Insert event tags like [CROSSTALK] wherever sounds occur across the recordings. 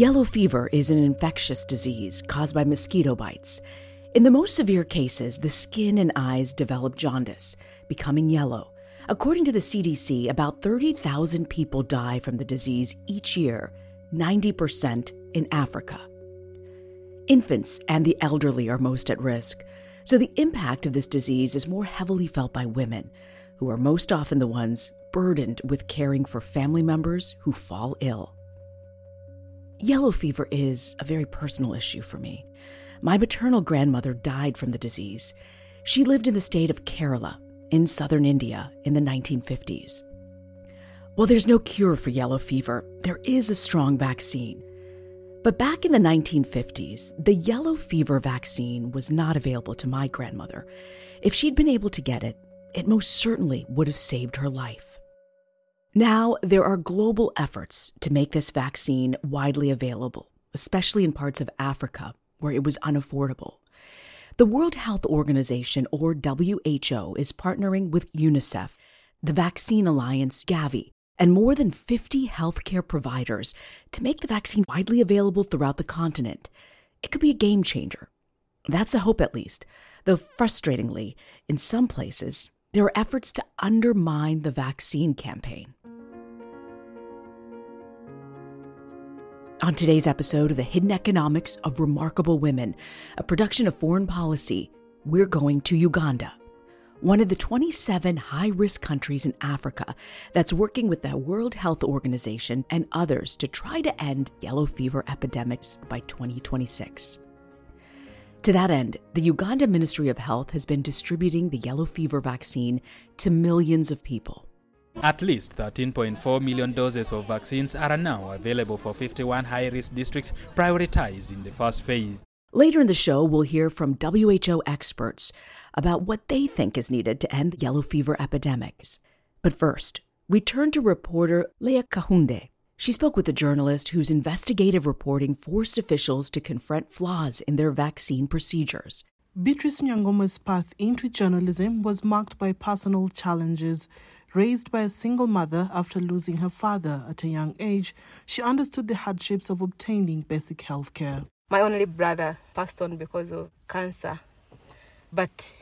Yellow fever is an infectious disease caused by mosquito bites. In the most severe cases, the skin and eyes develop jaundice, becoming yellow. According to the CDC, about 30,000 people die from the disease each year, 90% in Africa. Infants and the elderly are most at risk, so the impact of this disease is more heavily felt by women, who are most often the ones burdened with caring for family members who fall ill. Yellow fever is a very personal issue for me. My maternal grandmother died from the disease. She lived in the state of Kerala in southern India in the 1950s. While there's no cure for yellow fever, there is a strong vaccine. But back in the 1950s, the yellow fever vaccine was not available to my grandmother. If she'd been able to get it, it most certainly would have saved her life. Now, there are global efforts to make this vaccine widely available, especially in parts of Africa where it was unaffordable. The World Health Organization, or WHO, is partnering with UNICEF, the Vaccine Alliance, Gavi, and more than 50 healthcare providers to make the vaccine widely available throughout the continent. It could be a game changer. That's a hope, at least, though frustratingly, in some places, there are efforts to undermine the vaccine campaign. On today's episode of The Hidden Economics of Remarkable Women, a production of Foreign Policy, we're going to Uganda, one of the 27 high risk countries in Africa that's working with the World Health Organization and others to try to end yellow fever epidemics by 2026. To that end, the Uganda Ministry of Health has been distributing the yellow fever vaccine to millions of people. At least 13.4 million doses of vaccines are now available for 51 high risk districts prioritized in the first phase. Later in the show, we'll hear from WHO experts about what they think is needed to end yellow fever epidemics. But first, we turn to reporter Leah Kahunde. She spoke with a journalist whose investigative reporting forced officials to confront flaws in their vaccine procedures. Beatrice Nyangoma's path into journalism was marked by personal challenges. Raised by a single mother after losing her father at a young age, she understood the hardships of obtaining basic health care. My only brother passed on because of cancer, but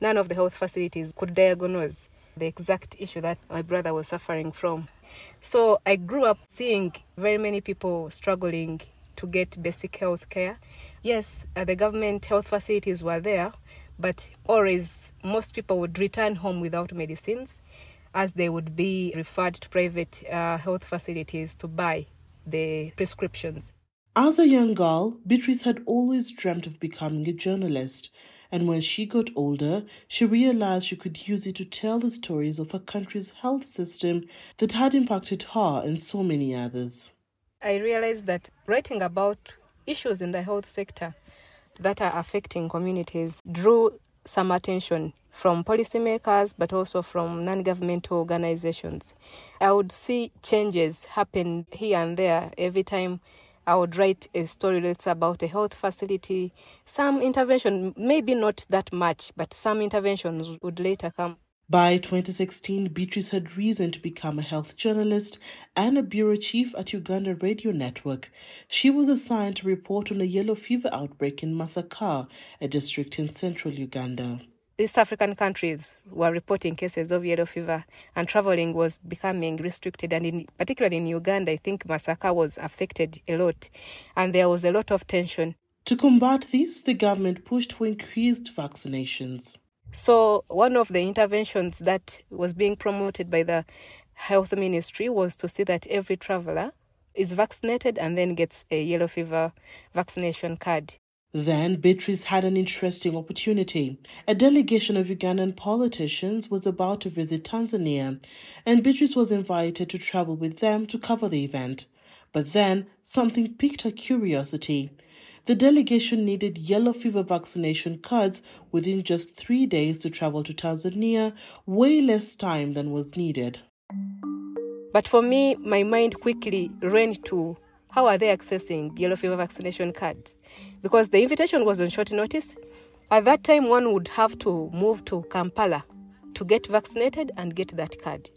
none of the health facilities could diagnose the exact issue that my brother was suffering from. So I grew up seeing very many people struggling to get basic health care. Yes, uh, the government health facilities were there, but always most people would return home without medicines as they would be referred to private uh, health facilities to buy the prescriptions. As a young girl, Beatrice had always dreamt of becoming a journalist, and when she got older, she realized she could use it to tell the stories of her country's health system that had impacted her and so many others. I realized that writing about issues in the health sector that are affecting communities drew some attention from policymakers but also from non governmental organizations. I would see changes happen here and there every time I would write a story that's about a health facility. Some intervention, maybe not that much, but some interventions would later come. By 2016, Beatrice had reason to become a health journalist and a bureau chief at Uganda Radio Network. She was assigned to report on a yellow fever outbreak in Masaka, a district in central Uganda. East African countries were reporting cases of yellow fever, and traveling was becoming restricted. And in, particularly in Uganda, I think Masaka was affected a lot, and there was a lot of tension. To combat this, the government pushed for increased vaccinations. So, one of the interventions that was being promoted by the health ministry was to see that every traveler is vaccinated and then gets a yellow fever vaccination card. Then Beatrice had an interesting opportunity. A delegation of Ugandan politicians was about to visit Tanzania, and Beatrice was invited to travel with them to cover the event. But then something piqued her curiosity. The delegation needed yellow fever vaccination cards within just three days to travel to Tanzania, way less time than was needed. But for me, my mind quickly ran to how are they accessing yellow fever vaccination cards? Because the invitation was on short notice. At that time, one would have to move to Kampala to get vaccinated and get that card.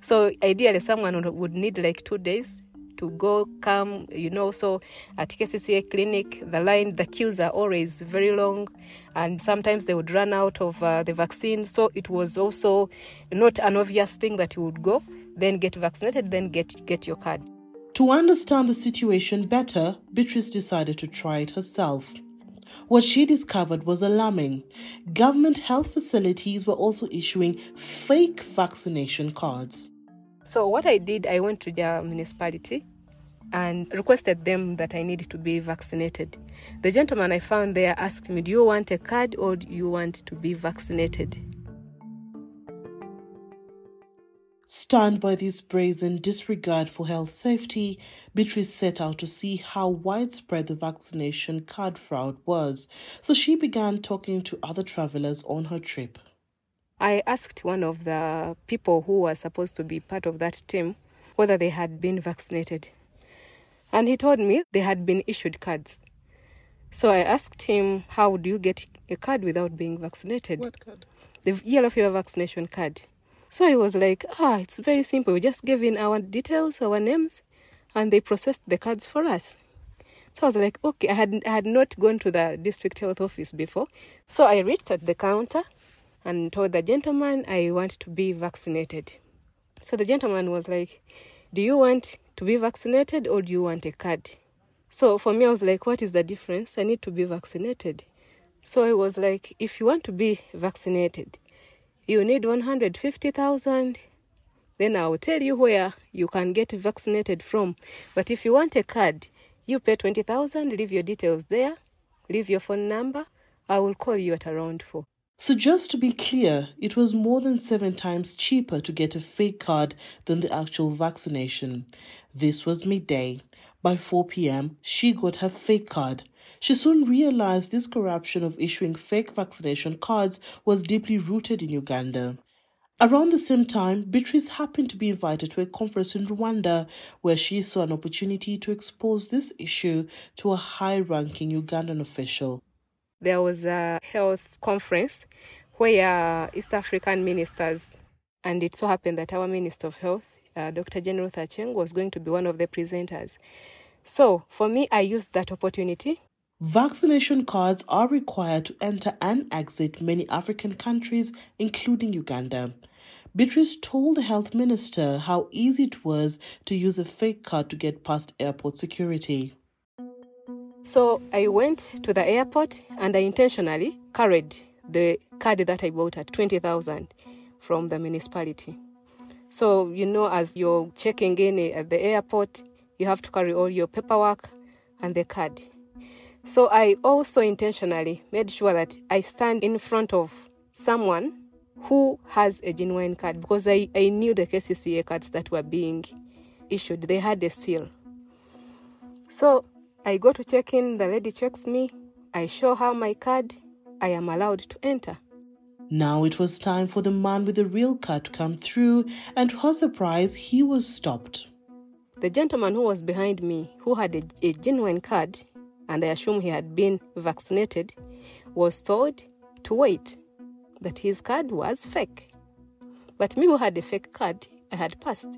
So, ideally, someone would need like two days to go come, you know. So at KCCA clinic, the line, the queues are always very long, and sometimes they would run out of uh, the vaccine. So it was also not an obvious thing that you would go, then get vaccinated, then get get your card. To understand the situation better, Beatrice decided to try it herself. What she discovered was alarming. Government health facilities were also issuing fake vaccination cards. So, what I did, I went to their municipality and requested them that I needed to be vaccinated. The gentleman I found there asked me, Do you want a card or do you want to be vaccinated? Stunned by this brazen disregard for health safety, Beatrice set out to see how widespread the vaccination card fraud was, so she began talking to other travelers on her trip. I asked one of the people who were supposed to be part of that team whether they had been vaccinated. And he told me they had been issued cards. So I asked him, How do you get a card without being vaccinated? What card? The yellow fever vaccination card. So I was like, ah, it's very simple. We just gave in our details, our names, and they processed the cards for us. So I was like, okay, I had, I had not gone to the district health office before. So I reached at the counter and told the gentleman I want to be vaccinated. So the gentleman was like, do you want to be vaccinated or do you want a card? So for me, I was like, what is the difference? I need to be vaccinated. So I was like, if you want to be vaccinated, you need 150,000 then I'll tell you where you can get vaccinated from. But if you want a card, you pay 20,000, leave your details there, leave your phone number. I will call you at around 4. So, just to be clear, it was more than seven times cheaper to get a fake card than the actual vaccination. This was midday. By 4 p.m., she got her fake card. She soon realized this corruption of issuing fake vaccination cards was deeply rooted in Uganda. Around the same time, Beatrice happened to be invited to a conference in Rwanda where she saw an opportunity to expose this issue to a high ranking Ugandan official. There was a health conference where East African ministers, and it so happened that our Minister of Health, uh, Dr. Jane Ruth Aceng, was going to be one of the presenters. So for me, I used that opportunity Vaccination cards are required to enter and exit many African countries, including Uganda. Beatrice told the health minister how easy it was to use a fake card to get past airport security. So I went to the airport and I intentionally carried the card that I bought at 20,000 from the municipality. So, you know, as you're checking in at the airport, you have to carry all your paperwork and the card. So I also intentionally made sure that I stand in front of someone who has a genuine card because I, I knew the KCCA cards that were being issued. They had a seal. So I go to check in, the lady checks me, I show her my card, I am allowed to enter. Now it was time for the man with the real card to come through, and to her surprise, he was stopped. The gentleman who was behind me, who had a, a genuine card, and I assume he had been vaccinated, was told to wait, that his card was fake. But me, who had a fake card, I had passed.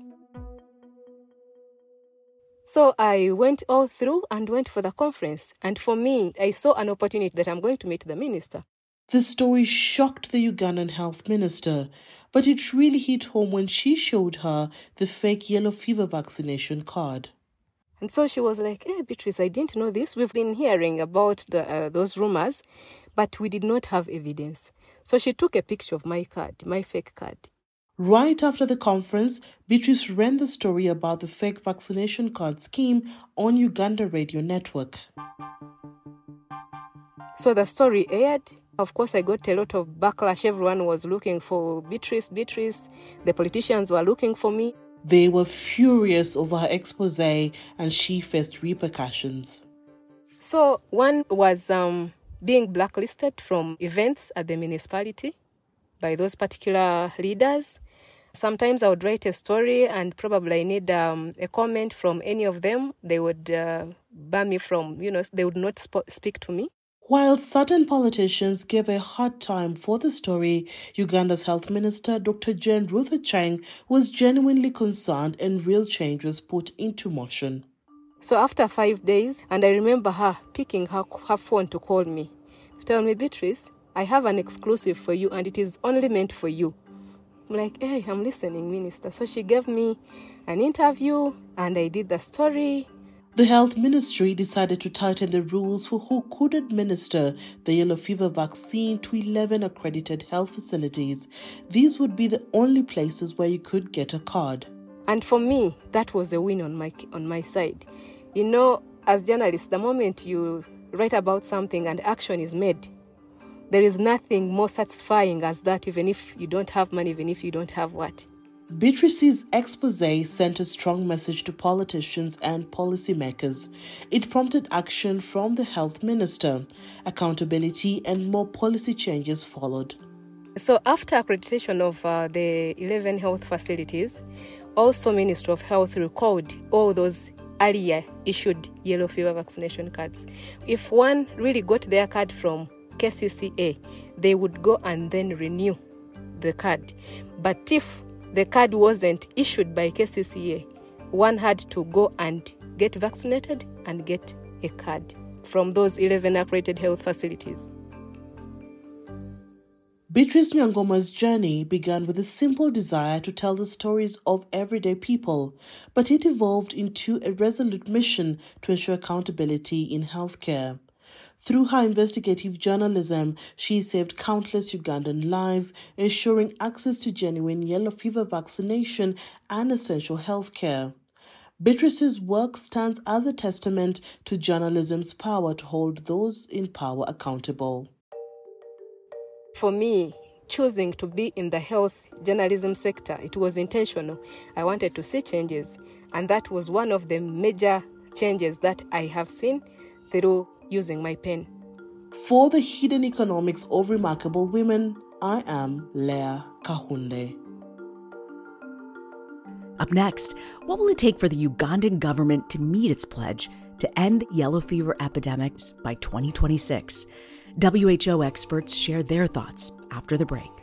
So I went all through and went for the conference. And for me, I saw an opportunity that I'm going to meet the minister. The story shocked the Ugandan health minister, but it really hit home when she showed her the fake yellow fever vaccination card. And so she was like, "Hey, Beatrice, I didn't know this. We've been hearing about the, uh, those rumors, but we did not have evidence." So she took a picture of my card, my fake card. Right after the conference, Beatrice ran the story about the fake vaccination card scheme on Uganda Radio Network. So the story aired. Of course, I got a lot of backlash. Everyone was looking for Beatrice, Beatrice. The politicians were looking for me. They were furious over her expose and she faced repercussions. So, one was um, being blacklisted from events at the municipality by those particular leaders. Sometimes I would write a story and probably I need um, a comment from any of them. They would uh, ban me from, you know, they would not sp- speak to me. While certain politicians gave a hard time for the story, Uganda's Health Minister Dr. Jane Ruth Aceng was genuinely concerned and real change was put into motion. So after five days, and I remember her picking her, her phone to call me, to tell me, Beatrice, I have an exclusive for you and it is only meant for you. I'm like, hey, I'm listening, Minister. So she gave me an interview and I did the story. The health ministry decided to tighten the rules for who could administer the yellow fever vaccine to 11 accredited health facilities. These would be the only places where you could get a card. And for me, that was a win on my on my side. You know, as journalists, the moment you write about something and action is made, there is nothing more satisfying as that, even if you don't have money, even if you don't have what. Beatrice's expose sent a strong message to politicians and policymakers. It prompted action from the health minister. Accountability and more policy changes followed. So, after accreditation of uh, the 11 health facilities, also Ministry of Health recalled all those earlier issued yellow fever vaccination cards. If one really got their card from KCCA, they would go and then renew the card. But if the card wasn't issued by KCCA, one had to go and get vaccinated and get a card from those 11 accredited health facilities. Beatrice Nyangoma's journey began with a simple desire to tell the stories of everyday people, but it evolved into a resolute mission to ensure accountability in healthcare. Through her investigative journalism, she saved countless Ugandan lives, ensuring access to genuine yellow fever vaccination and essential health care. Beatrice's work stands as a testament to journalism's power to hold those in power accountable. For me, choosing to be in the health journalism sector, it was intentional. I wanted to see changes, and that was one of the major changes that I have seen through using my pen. For the hidden economics of remarkable women, I am Leah Kahunde. Up next, what will it take for the Ugandan government to meet its pledge to end yellow fever epidemics by 2026? WHO experts share their thoughts after the break.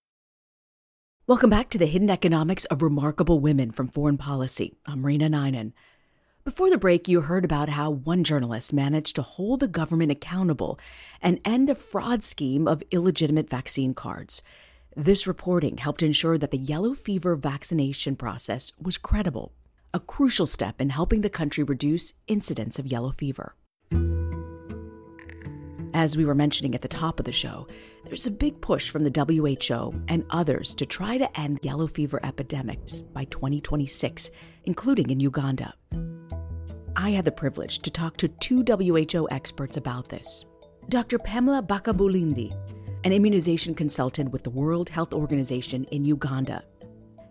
Welcome back to the hidden economics of remarkable women from foreign policy. I'm Reena Ninan. Before the break, you heard about how one journalist managed to hold the government accountable and end a fraud scheme of illegitimate vaccine cards. This reporting helped ensure that the yellow fever vaccination process was credible, a crucial step in helping the country reduce incidence of yellow fever. As we were mentioning at the top of the show, there's a big push from the WHO and others to try to end yellow fever epidemics by 2026, including in Uganda. I had the privilege to talk to two WHO experts about this. Dr. Pamela Bakkabulindi, an immunization consultant with the World Health Organization in Uganda,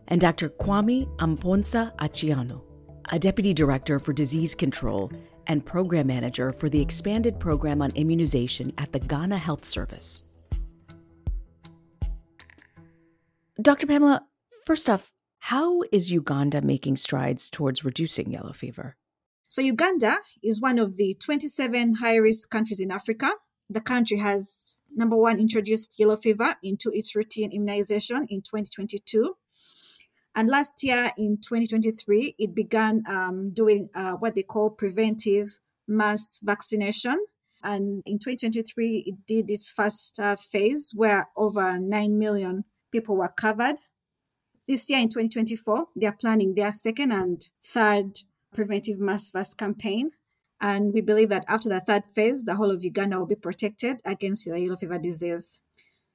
and Dr. Kwame Amponsa Achiano, a deputy director for disease control and program manager for the expanded program on immunization at the Ghana Health Service. Dr. Pamela, first off, how is Uganda making strides towards reducing yellow fever? So, Uganda is one of the 27 high risk countries in Africa. The country has, number one, introduced yellow fever into its routine immunization in 2022. And last year in 2023, it began um, doing uh, what they call preventive mass vaccination. And in 2023, it did its first uh, phase where over 9 million people were covered. This year in 2024, they are planning their second and third preventive mass vax campaign. And we believe that after the third phase, the whole of Uganda will be protected against the yellow fever disease.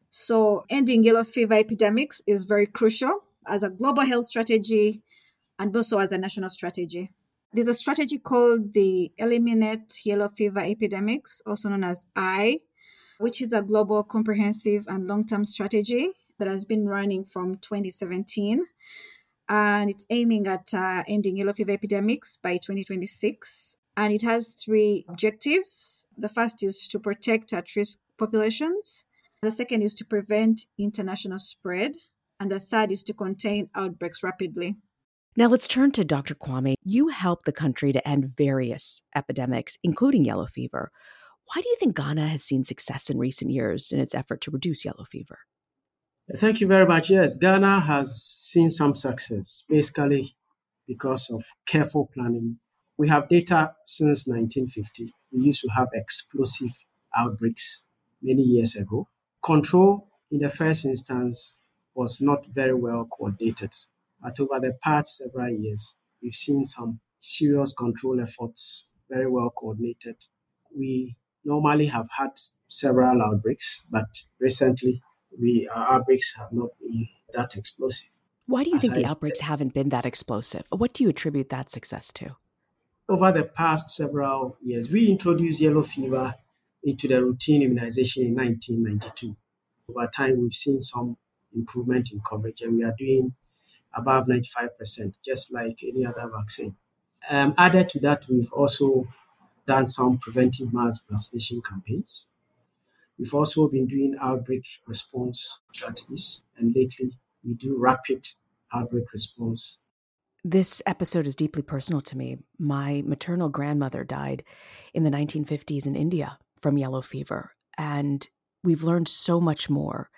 So, ending yellow fever epidemics is very crucial. As a global health strategy and also as a national strategy. There's a strategy called the Eliminate Yellow Fever Epidemics, also known as EYE, which is a global, comprehensive, and long term strategy that has been running from 2017. And it's aiming at uh, ending yellow fever epidemics by 2026. And it has three objectives. The first is to protect at risk populations, the second is to prevent international spread, and the third is to contain outbreaks rapidly. Now let's turn to Dr. Kwame. You helped the country to end various epidemics, including yellow fever. Why do you think Ghana has seen success in recent years in its effort to reduce yellow fever? Thank you very much. Yes, Ghana has seen some success, basically because of careful planning. We have data since 1950. We used to have explosive outbreaks many years ago. Control, in the first instance, was not very well coordinated. But over the past several years, we've seen some serious control efforts, very well coordinated. We normally have had several outbreaks, but recently we our outbreaks have not been that explosive. Why do you think I the outbreaks said, haven't been that explosive? What do you attribute that success to? Over the past several years, we introduced yellow fever into the routine immunization in 1992. Over time, we've seen some improvement in coverage, and we are doing above 95%, just like any other vaccine. Um, added to that, we've also done some preventive mass vaccination campaigns. We've also been doing outbreak response strategies, and lately we do rapid outbreak response. This episode is deeply personal to me. My maternal grandmother died in the 1950s in India from yellow fever, and we've learned so much more.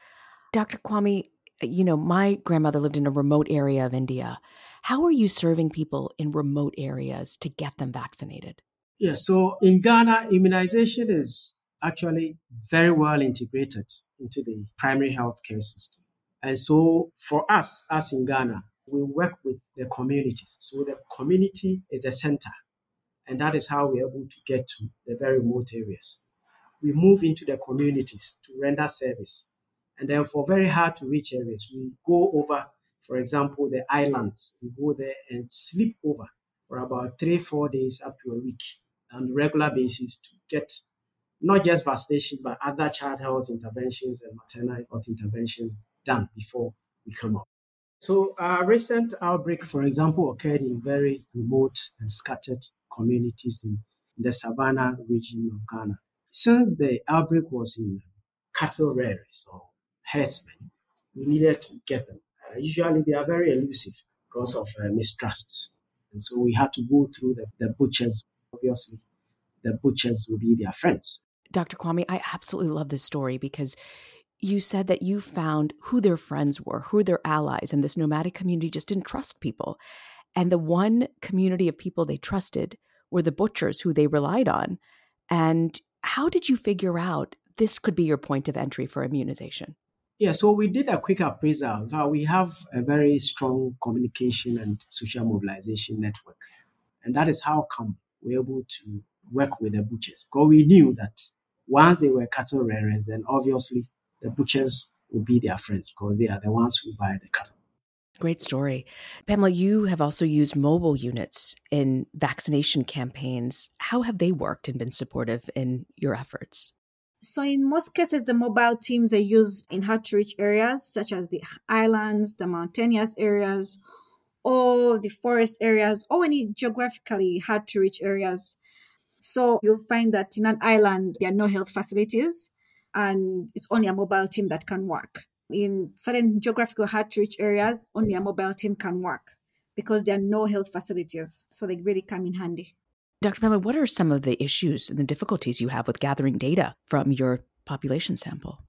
Dr. Kwame, you know, my grandmother lived in a remote area of India. How are you serving people in remote areas to get them vaccinated? Yeah, so in Ghana, immunization is actually very well integrated into the primary health care system. And so for us, as in Ghana, we work with the communities. So the community is the center. And that is how we're able to get to the very remote areas. We move into the communities to render service and then for very hard to reach areas, we go over, for example, the islands. We go there and sleep over for about three, four days up to a week on a regular basis to get not just vaccination, but other child health interventions and maternal health interventions done before we come up. So, a recent outbreak, for example, occurred in very remote and scattered communities in, the savannah region of Ghana. Since the outbreak was in cattle rearers or herdsmen, we needed to get them. Uh, usually they are very elusive because of uh, mistrust. And so we had to go through the, the butchers. Obviously, the butchers will be their friends. Dr. Kwame, I absolutely love this story because you said that you found who their friends were, who their allies, and this nomadic community just didn't trust people. And the one community of people they trusted were the butchers who they relied on. And how did you figure out this could be your point of entry for immunization? Yeah, so we did a quick appraisal. We have a very strong communication and social mobilization network. And that is how come we're able to work with the butchers. Because we knew that once they were cattle rearers, then obviously the butchers will be their friends because they are the ones who buy the cattle. Great story. Pamela, you have also used mobile units in vaccination campaigns. How have they worked and been supportive in your efforts? So, in most cases, the mobile teams are used in hard to reach areas such as the islands, the mountainous areas, or the forest areas, or any geographically hard to reach areas. So, you'll find that in an island, there are no health facilities, and it's only a mobile team that can work. In certain geographical hard to reach areas, only a mobile team can work because there are no health facilities. So, they really come in handy. Dr. Pamela, what are some of the issues and the difficulties you have with gathering data from your population sample?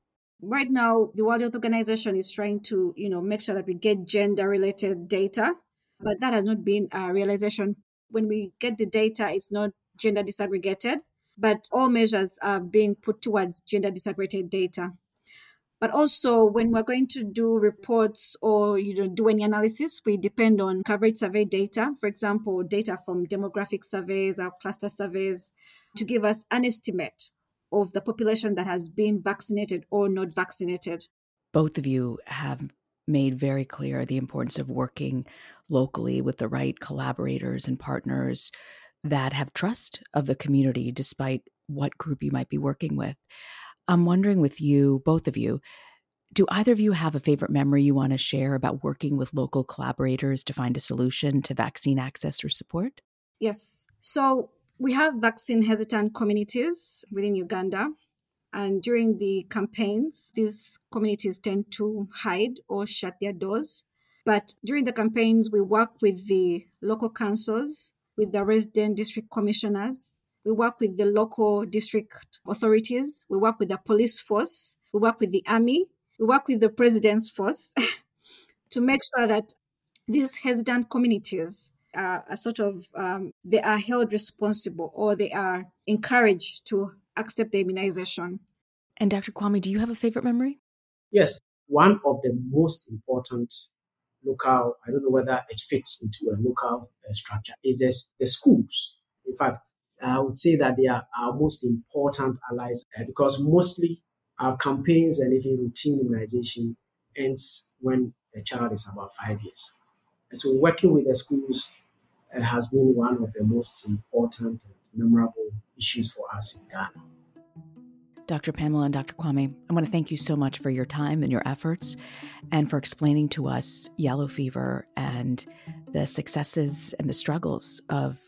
Right now, the World Health Organization is trying to, you know, make sure that we get gender-related data, but that has not been a realization. When we get the data, it's not gender disaggregated, but all measures are being put towards gender disaggregated data. But also, when we're going to do reports or you know do any analysis, we depend on coverage survey data. For example, data from demographic surveys or cluster surveys to give us an estimate of the population that has been vaccinated or not vaccinated. Both of you have made very clear the importance of working locally with the right collaborators and partners that have trust of the community despite what group you might be working with. I'm wondering with you, both of you, do either of you have a favorite memory you want to share about working with local collaborators to find a solution to vaccine access or support? Yes. So we have vaccine hesitant communities within Uganda. And during the campaigns, these communities tend to hide or shut their doors. But during the campaigns, we work with the local councils, with the resident district commissioners, we work with the local district authorities, we work with the police force, we work with the army, we work with the president's force [LAUGHS] to make sure that these hesitant communities are, are sort of um, they are held responsible or they are encouraged to accept the immunization. And Dr. Kwame, do you have a favorite memory? Yes, one of the most important local, I don't know whether it fits into a local uh, structure, is the, the schools. In fact, I would say that they are our most important allies uh, because mostly our campaigns and even routine immunization ends when a child is about five years. And so working with the schools uh, has been one of the most important and memorable issues for us in Ghana. Dr. Pamela and Dr. Kwame, I want to thank you so much for your time and your efforts and for explaining to us yellow fever and the successes and the struggles of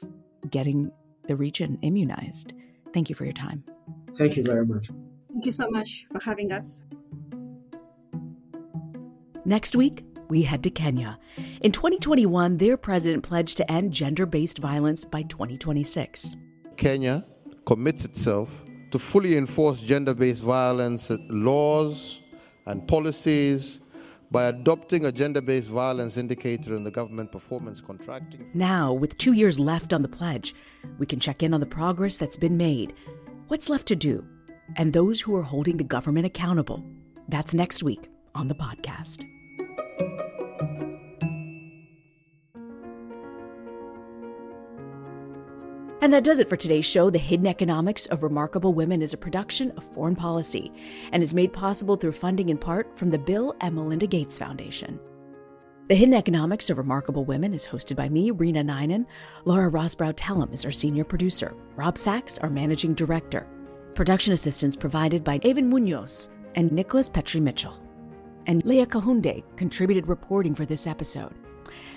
getting the region immunized. Thank you for your time. Thank you very much. Thank you so much for having us. Next week, we head to Kenya. In 2021, their president pledged to end gender based violence by 2026. Kenya commits itself to fully enforce gender based violence laws and policies by adopting a gender based violence indicator in the government performance contracting. Now, with two years left on the pledge, we can check in on the progress that's been made, what's left to do, and those who are holding the government accountable. That's next week on the podcast. And that does it for today's show. The Hidden Economics of Remarkable Women is a production of Foreign Policy and is made possible through funding in part from the Bill and Melinda Gates Foundation. The Hidden Economics of Remarkable Women is hosted by me, Reena Ninan. Laura Rosbrow Tellem is our senior producer. Rob Sachs, our managing director. Production assistance provided by Evan Munoz and Nicholas Petri Mitchell. And Leah Kahunde contributed reporting for this episode.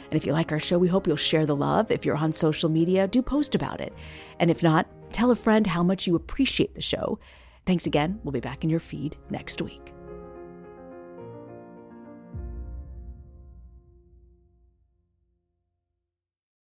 And if you like our show, we hope you'll share the love. If you're on social media, do post about it. And if not, tell a friend how much you appreciate the show. Thanks again. We'll be back in your feed next week.